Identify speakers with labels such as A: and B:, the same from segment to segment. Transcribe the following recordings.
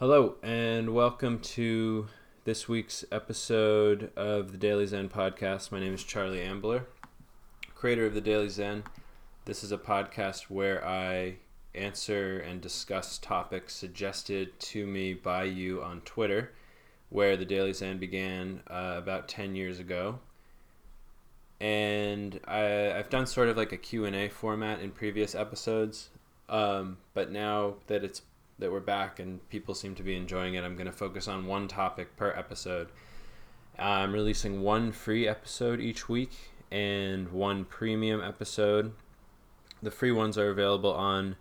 A: Hello, and welcome to this week's episode of the Daily Zen podcast. My name is Charlie Ambler, creator of the Daily Zen. This is a podcast where I answer and discuss topics suggested to me by you on Twitter, where the Daily Zen began uh, about 10 years ago. And I, I've done sort of like a Q&A format in previous episodes, um, but now that it's that we're back and people seem to be enjoying it. I'm going to focus on one topic per episode. I'm releasing one free episode each week and one premium episode. The free ones are available on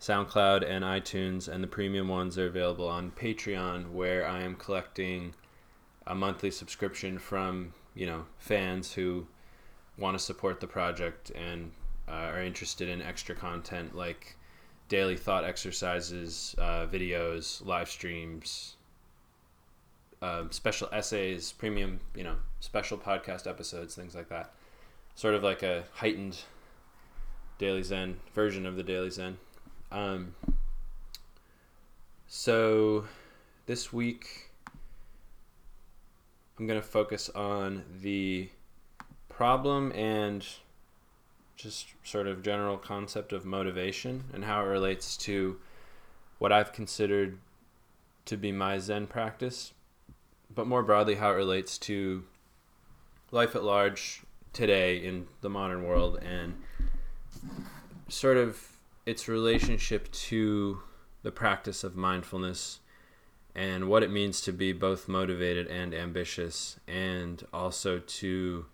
A: SoundCloud and iTunes, and the premium ones are available on Patreon, where I am collecting a monthly subscription from you know fans who want to support the project and uh, are interested in extra content like daily thought exercises, uh, videos, live streams, uh, special essays, premium, you know, special podcast episodes, things like that. Sort of like a heightened Daily Zen version of the Daily Zen. Um, so this week, I'm going to focus on the problem and just sort of general concept of motivation and how it relates to what I've considered to be my Zen practice, but more broadly, how it relates to life at large today in the modern world and sort of its relationship to the practice of mindfulness and what it means to be both motivated and ambitious, and also to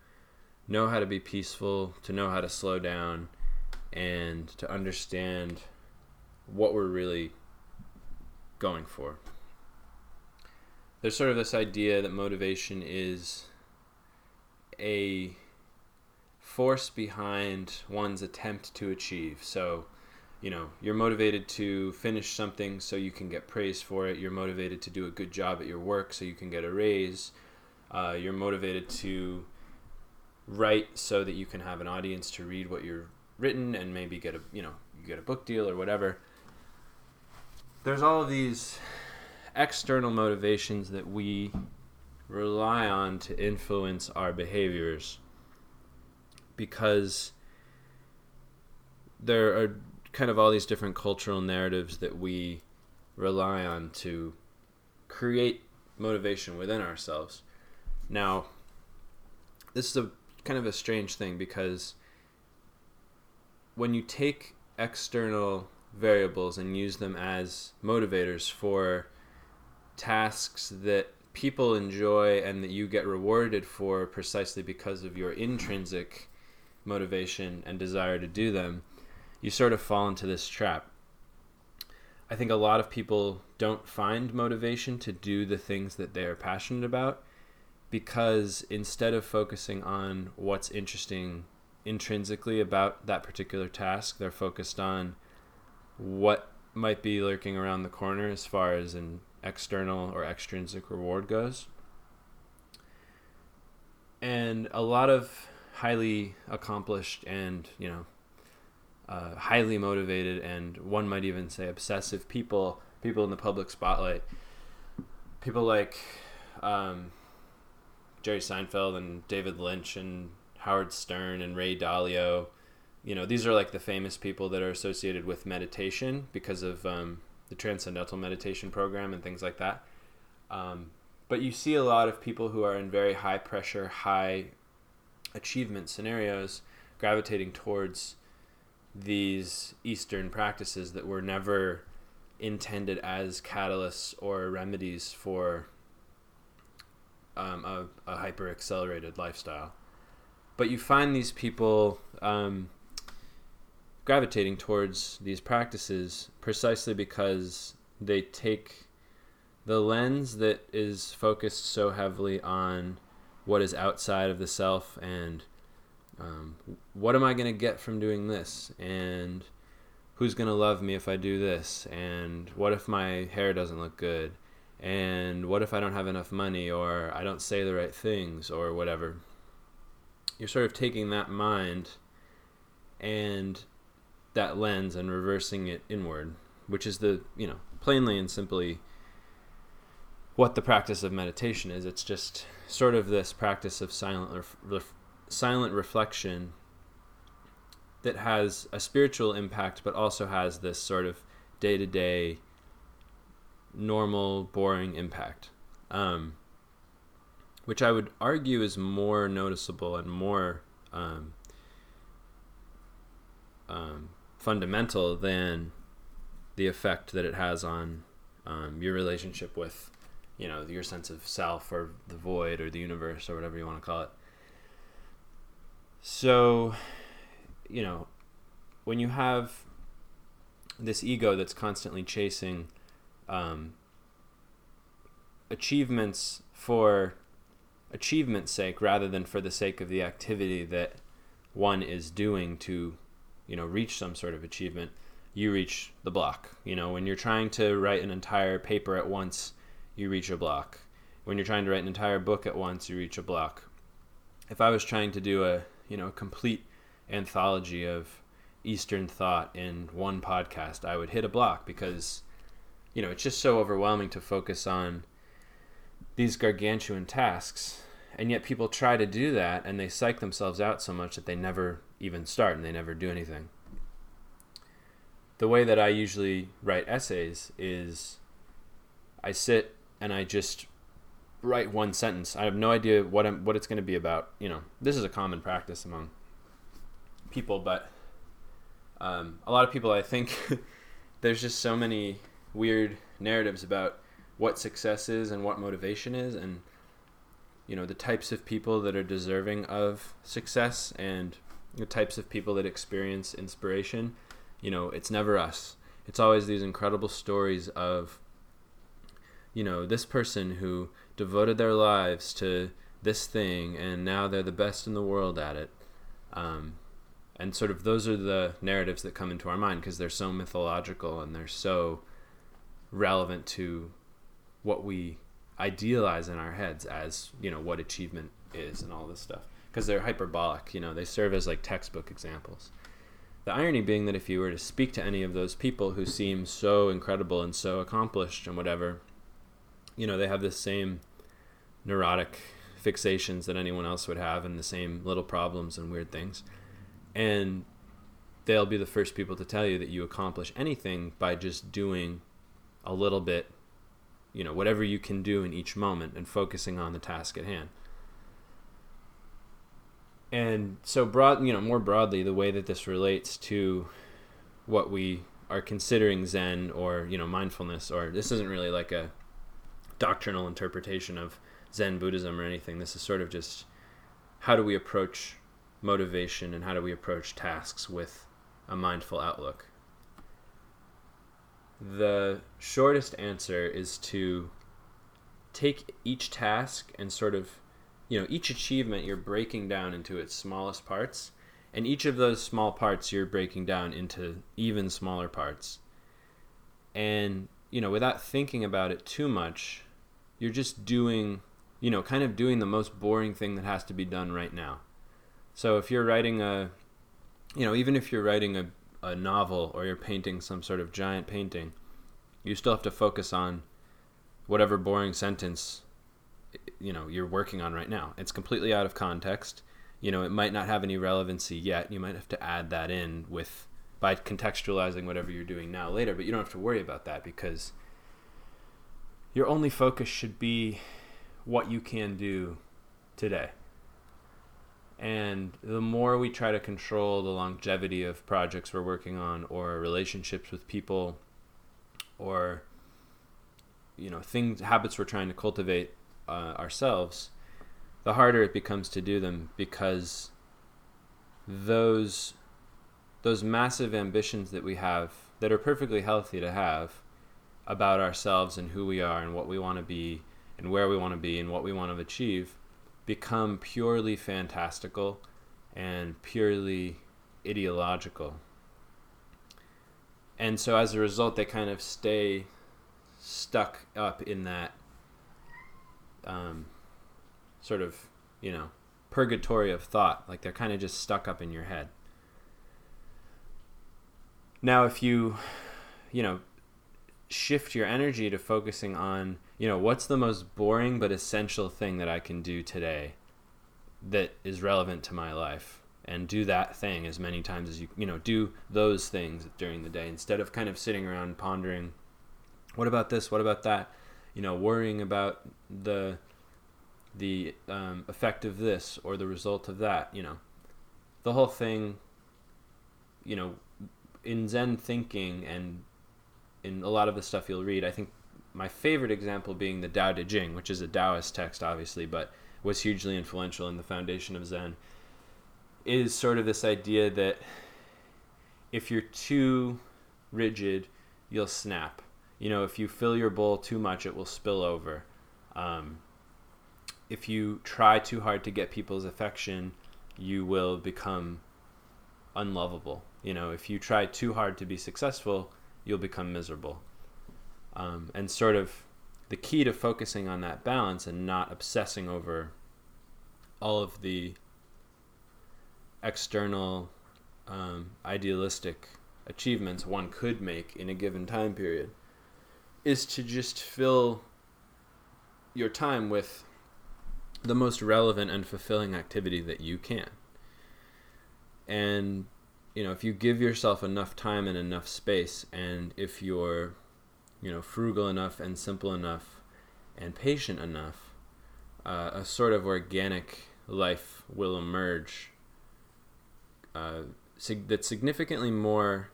A: know how to be peaceful, to know how to slow down, and to understand what we're really going for. There's sort of this idea that motivation is a force behind one's attempt to achieve. So, you know, you're motivated to finish something so you can get praise for it. You're motivated to do a good job at your work so you can get a raise. Uh, you're motivated to write so that you can have an audience to read what you've written and maybe get a you know you get a book deal or whatever there's all of these external motivations that we rely on to influence our behaviors because there are kind of all these different cultural narratives that we rely on to create motivation within ourselves. Now, this is a kind of a strange thing because when you take external variables and use them as motivators for tasks that people enjoy and that you get rewarded for precisely because of your intrinsic motivation and desire to do them, you sort of fall into this trap. I think a lot of people don't find motivation to do the things that they are passionate about because instead of focusing on what's interesting intrinsically about that particular task, they're focused on what might be lurking around the corner as far as an external or extrinsic reward goes. And a lot of highly accomplished and, you know, uh, highly motivated and one might even say obsessive people, people in the public spotlight, people like um, Jerry Seinfeld and David Lynch and Howard Stern and Ray Dalio. You know, these are like the famous people that are associated with meditation because of um, the Transcendental Meditation Program and things like that. Um, but you see a lot of people who are in very high pressure, high achievement scenarios gravitating towards these Eastern practices that were never intended as catalysts or remedies for um, a, a hyper accelerated lifestyle. But you find these people um, gravitating towards these practices precisely because they take the lens that is focused so heavily on what is outside of the self and um, what am I going to get from doing this? And who's going to love me if I do this? And what if my hair doesn't look good and what if I don't have enough money or I don't say the right things or whatever. You're sort of taking that mind and that lens and reversing it inward, which is the, you know, plainly and simply what the practice of meditation is. It's just sort of this practice of silent ref- ref- silent reflection that has a spiritual impact, but also has this sort of day to day, normal, boring impact, um, which I would argue is more noticeable and more um, um, fundamental than the effect that it has on um, your relationship with, you know, your sense of self or the void or the universe or whatever you want to call it. So, you know, when you have this ego that's constantly chasing um, achievements for achievement's sake rather than for the sake of the activity that one is doing to, you know, reach some sort of achievement, you reach the block. You know, when you're trying to write an entire paper at once, you reach a block. When you're trying to write an entire book at once, you reach a block. If I was trying to do a, you know, complete anthology of Eastern thought in one podcast, I would hit a block because, you know, it's just so overwhelming to focus on these gargantuan tasks. And yet people try to do that and they psych themselves out so much that they never even start and they never do anything. The way that I usually write essays is I sit and I just write one sentence. I have no idea what I'm, what it's going to be about. You know, this is a common practice among people, but um, a lot of people, I think, there's just so many weird narratives about what success is and what motivation is, and you know the types of people that are deserving of success and the types of people that experience inspiration. You know, it's never us. It's always these incredible stories of, you know, this person who devoted their lives to this thing and now they're the best in the world at it. Um, and sort of those are the narratives that come into our mind because they're so mythological and they're so relevant to what we idealize in our heads as you know what achievement is and all this stuff. Because they're hyperbolic you know they serve as like textbook examples. The irony being that if you were to speak to any of those people who seem so incredible and so accomplished and whatever you know they have the same neurotic fixations that anyone else would have and the same little problems and weird things. And they'll be the first people to tell you that you accomplish anything by just doing a little bit you know whatever you can do in each moment and focusing on the task at hand and so broad you know more broadly the way that this relates to what we are considering zen or you know mindfulness or this isn't really like a doctrinal interpretation of zen buddhism or anything this is sort of just how do we approach motivation and how do we approach tasks with a mindful outlook? The shortest answer is to take each task and sort of, you know, each achievement you're breaking down into its smallest parts, and each of those small parts you're breaking down into even smaller parts. And, you know, without thinking about it too much, you're just doing, you know, kind of doing the most boring thing that has to be done right now. So if you're writing a, you know, even if you're writing a, a novel or you're painting some sort of giant painting, you still have to focus on whatever boring sentence you know you're working on right now. It's completely out of context. You know, it might not have any relevancy yet. You might have to add that in with by contextualizing whatever you're doing now later, but you don't have to worry about that because your only focus should be what you can do today. And the more we try to control the longevity of projects we're working on or relationships with people or you know things habits we're trying to cultivate uh, ourselves the harder it becomes to do them because those those massive ambitions that we have that are perfectly healthy to have about ourselves and who we are and what we want to be and where we want to be and what we want to achieve become purely fantastical and purely ideological. And so as a result, they kind of stay stuck up in that um, sort of, you know, purgatory of thought. Like they're kind of just stuck up in your head. Now, if you, you know, shift your energy to focusing on you know, what's the most boring but essential thing that I can do today that is relevant to my life? And do that thing as many times as you, you know, do those things during the day instead of kind of sitting around pondering, what about this? What about that? You know, worrying about the the um, effect of this or the result of that. You know, the whole thing. You know, in Zen thinking and in a lot of the stuff you'll read, I think my favorite example being the Tao Te Ching, which is a Taoist text, obviously, but was hugely influential in the foundation of Zen, is sort of this idea that if you're too rigid, you'll snap. You know, if you fill your bowl too much, it will spill over. Um, if you try too hard to get people's affection, you will become unlovable. You know, if you try too hard to be successful, you'll become miserable um, and sort of the key to focusing on that balance and not obsessing over all of the external um, idealistic achievements one could make in a given time period is to just fill your time with the most relevant and fulfilling activity that you can. And, you know, if you give yourself enough time and enough space, and if you're you know, frugal enough and simple enough and patient enough, uh, a sort of organic life will emerge uh, sig- that's significantly more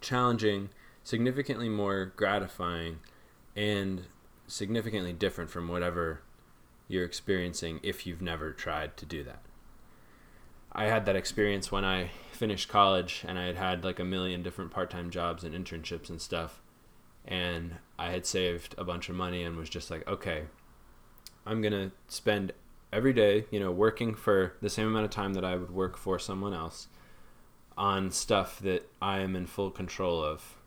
A: challenging, significantly more gratifying, and significantly different from whatever you're experiencing if you've never tried to do that. I had that experience when I finished college and I had had like a million different part time jobs and internships and stuff and I had saved a bunch of money and was just like, okay, I'm going to spend every day, you know, working for the same amount of time that I would work for someone else on stuff that I am in full control of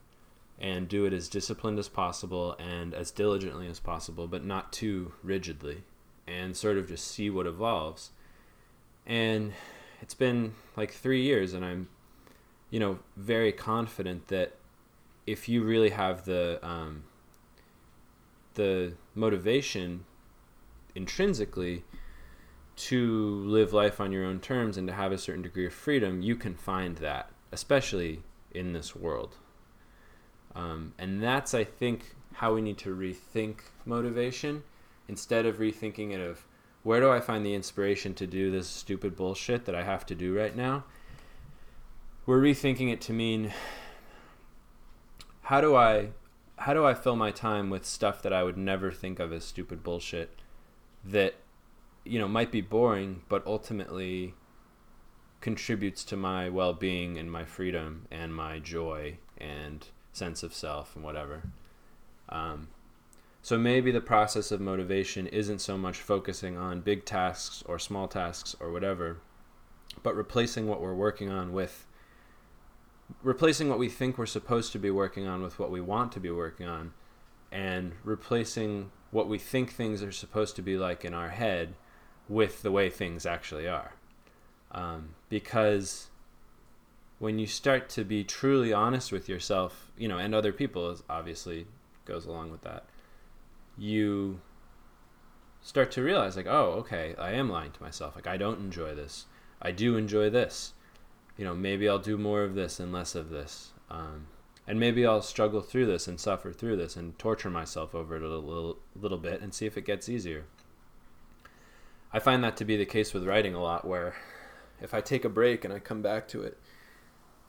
A: and do it as disciplined as possible and as diligently as possible, but not too rigidly and sort of just see what evolves. And it's been like three years, and I'm, you know, very confident that if you really have the um, the motivation intrinsically to live life on your own terms and to have a certain degree of freedom, you can find that, especially in this world. Um, and that's, I think, how we need to rethink motivation instead of rethinking it of where do I find the inspiration to do this stupid bullshit that I have to do right now. We're rethinking it to mean how do I how do I fill my time with stuff that I would never think of as stupid bullshit that you know might be boring but ultimately contributes to my well-being and my freedom and my joy and sense of self and whatever? Um, so maybe the process of motivation isn't so much focusing on big tasks or small tasks or whatever but replacing what we're working on with replacing what we think we're supposed to be working on with what we want to be working on and replacing what we think things are supposed to be like in our head with the way things actually are. Um, because when you start to be truly honest with yourself you know and other people obviously goes along with that you start to realize like oh okay i am lying to myself. Like i don't enjoy this. I do enjoy this you know, maybe I'll do more of this and less of this. Um, and maybe I'll struggle through this and suffer through this and torture myself over it a little, little bit and see if it gets easier. I find that to be the case with writing a lot, where if I take a break and I come back to it,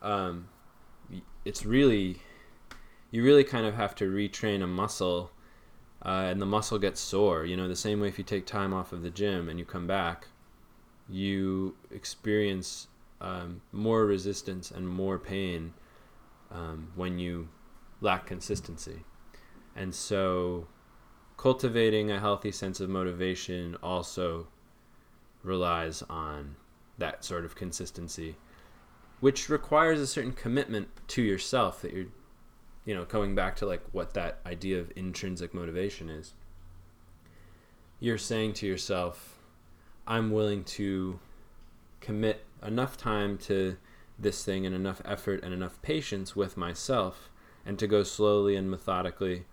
A: um, it's really, you really kind of have to retrain a muscle, uh, and the muscle gets sore. You know, the same way if you take time off of the gym and you come back, you experience um, more resistance and more pain um, when you lack consistency. And so, cultivating a healthy sense of motivation also relies on that sort of consistency, which requires a certain commitment to yourself that you're, you know, going back to like what that idea of intrinsic motivation is. You're saying to yourself, I'm willing to commit enough time to this thing and enough effort and enough patience with myself and to go slowly and methodically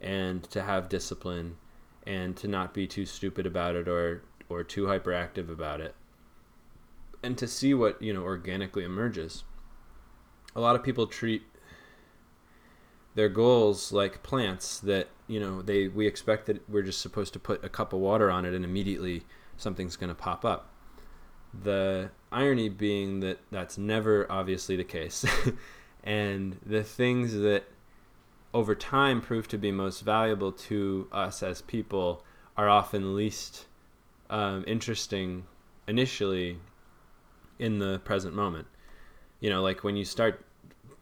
A: and to have discipline and to not be too stupid about it or or too hyperactive about it and to see what you know organically emerges. A lot of people treat their goals like plants that you know they we expect that we're just supposed to put a cup of water on it and immediately something's going to pop up. The irony being that that's never obviously the case and the things that over time prove to be most valuable to us as people are often least um, interesting initially in the present moment. You know, like when you start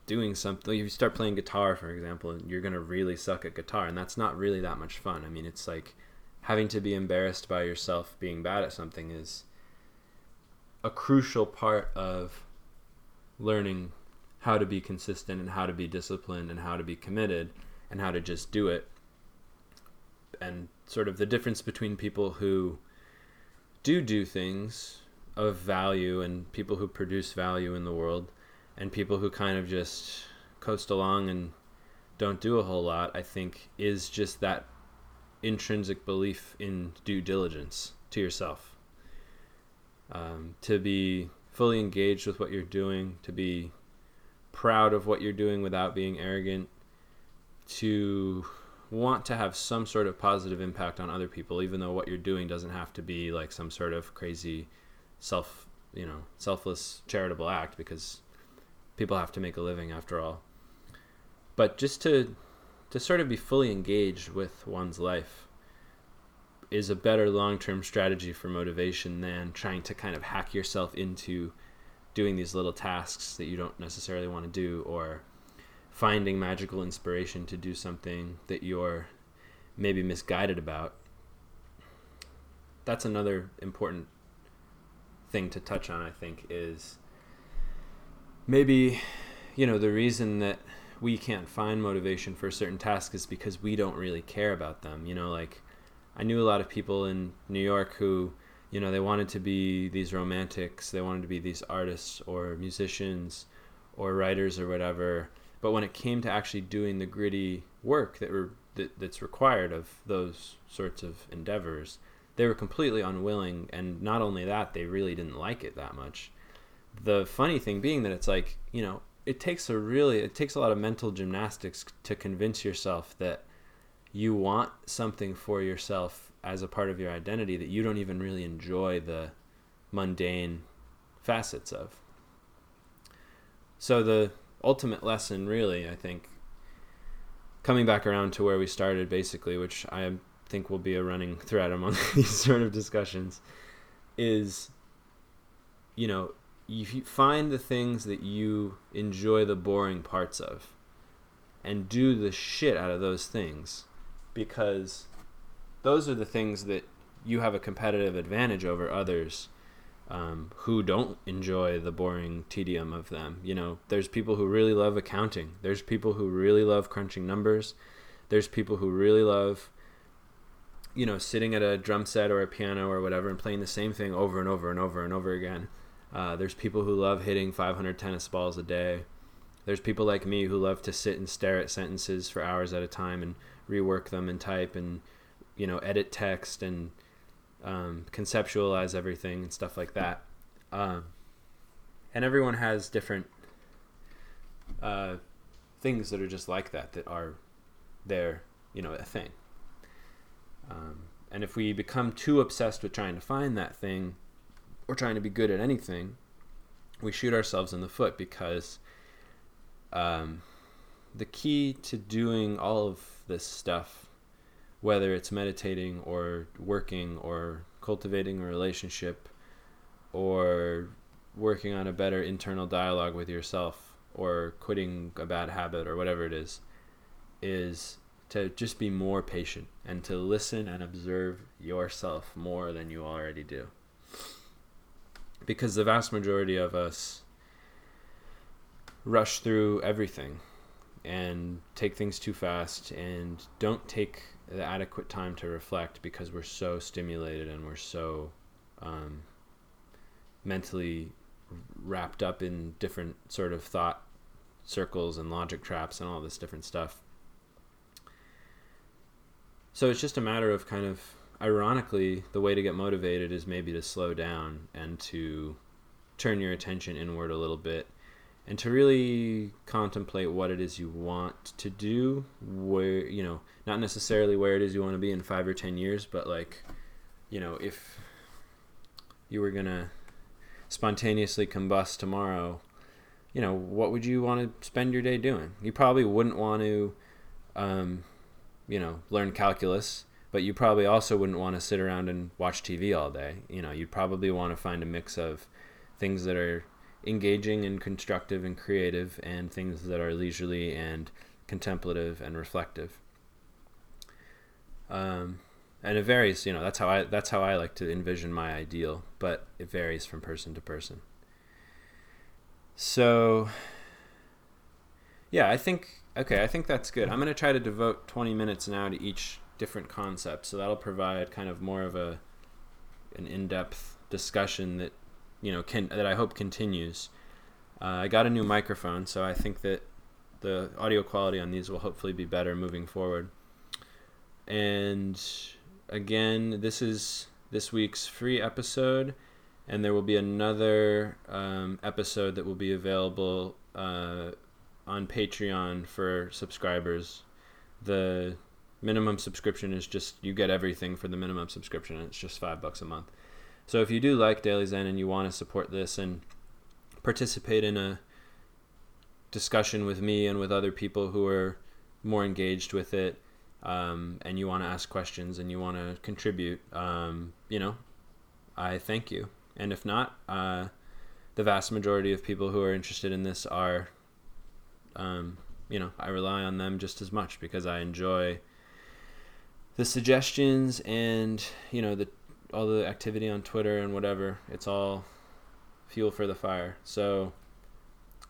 A: doing something, you start playing guitar, for example, and you're going to really suck at guitar, and that's not really that much fun. I mean, it's like having to be embarrassed by yourself being bad at something is a crucial part of learning how to be consistent and how to be disciplined and how to be committed and how to just do it. And sort of the difference between people who do do things of value and people who produce value in the world and people who kind of just coast along and don't do a whole lot, I think, is just that intrinsic belief in due diligence to yourself. Um, to be fully engaged with what you're doing, to be proud of what you're doing without being arrogant, to want to have some sort of positive impact on other people, even though what you're doing doesn't have to be like some sort of crazy self, you know, selfless charitable act because people have to make a living after all. But just to to sort of be fully engaged with one's life is a better long-term strategy for motivation than trying to kind of hack yourself into doing these little tasks that you don't necessarily want to do or finding magical inspiration to do something that you're maybe misguided about. That's another important thing to touch on, I think, is maybe, you know, the reason that we can't find motivation for certain task is because we don't really care about them. You know, like I knew a lot of people in New York who you know they wanted to be these romantics they wanted to be these artists or musicians or writers or whatever. But when it came to actually doing the gritty work that were that, that's required of those sorts of endeavors they were completely unwilling. And not only that they really didn't like it that much. The funny thing being that it's like you know it takes a really it takes a lot of mental gymnastics to convince yourself that you want something for yourself as a part of your identity that you don't even really enjoy the mundane facets of. So the ultimate lesson really, I think coming back around to where we started basically, which I think will be a running thread among these sort of discussions is you know, you find the things that you enjoy the boring parts of and do the shit out of those things because those are the things that you have a competitive advantage over others um, who don't enjoy the boring tedium of them. You know, there's people who really love accounting. There's people who really love crunching numbers. There's people who really love, you know, sitting at a drum set or a piano or whatever and playing the same thing over and over and over and over again. Uh, there's people who love hitting 500 tennis balls a day. There's people like me who love to sit and stare at sentences for hours at a time and rework them and type and you know edit text and um, conceptualize everything and stuff like that. Um, and everyone has different uh, things that are just like that that are their you know a thing. Um, and if we become too obsessed with trying to find that thing or trying to be good at anything, we shoot ourselves in the foot because um, the key to doing all of this stuff whether it's meditating or working or cultivating a relationship or working on a better internal dialogue with yourself or quitting a bad habit or whatever it is is to just be more patient and to listen and observe yourself more than you already do. Because the vast majority of us rush through everything and take things too fast and don't take the adequate time to reflect because we're so stimulated and we're so um, mentally wrapped up in different sort of thought circles and logic traps and all this different stuff. So it's just a matter of kind of ironically the way to get motivated is maybe to slow down and to turn your attention inward a little bit and to really contemplate what it is you want to do where you know not necessarily where it is you want to be in 5 or 10 years but like you know if you were to spontaneously combust tomorrow you know what would you want to spend your day doing you probably wouldn't want to um, you know learn calculus but you probably also wouldn't want to sit around and watch TV all day. You know, you'd probably want to find a mix of things that are engaging and constructive and creative and things that are leisurely and contemplative and reflective. Um, and it varies, you know, that's how I that's how I like to envision my ideal, but it varies from person to person. So yeah, I think okay, I think that's good. I'm going to try to devote 20 minutes now to each different concept. So that'll provide kind of more of a an in-depth discussion that you know can that I hope continues. Uh, I got a new microphone, so I think that the audio quality on these will hopefully be better moving forward. And again, this is this week's free episode, and there will be another um, episode that will be available uh, on Patreon for subscribers. The minimum subscription is just you get everything for the minimum subscription and it's just five bucks a month so if you do like daily zen and you want to support this and participate in a discussion with me and with other people who are more engaged with it um, and you want to ask questions and you want to contribute um, you know i thank you. And if not uh, the vast majority of people who are interested in this are um, you know i rely on them just as much because i enjoy the suggestions and you know the all the activity on Twitter and whatever. It's all fuel for the fire. So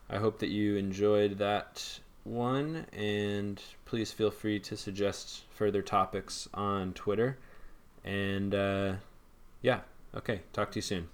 A: I hope that you enjoyed that one and please feel free to suggest further topics on Twitter. And uh, yeah, okay, talk to you soon.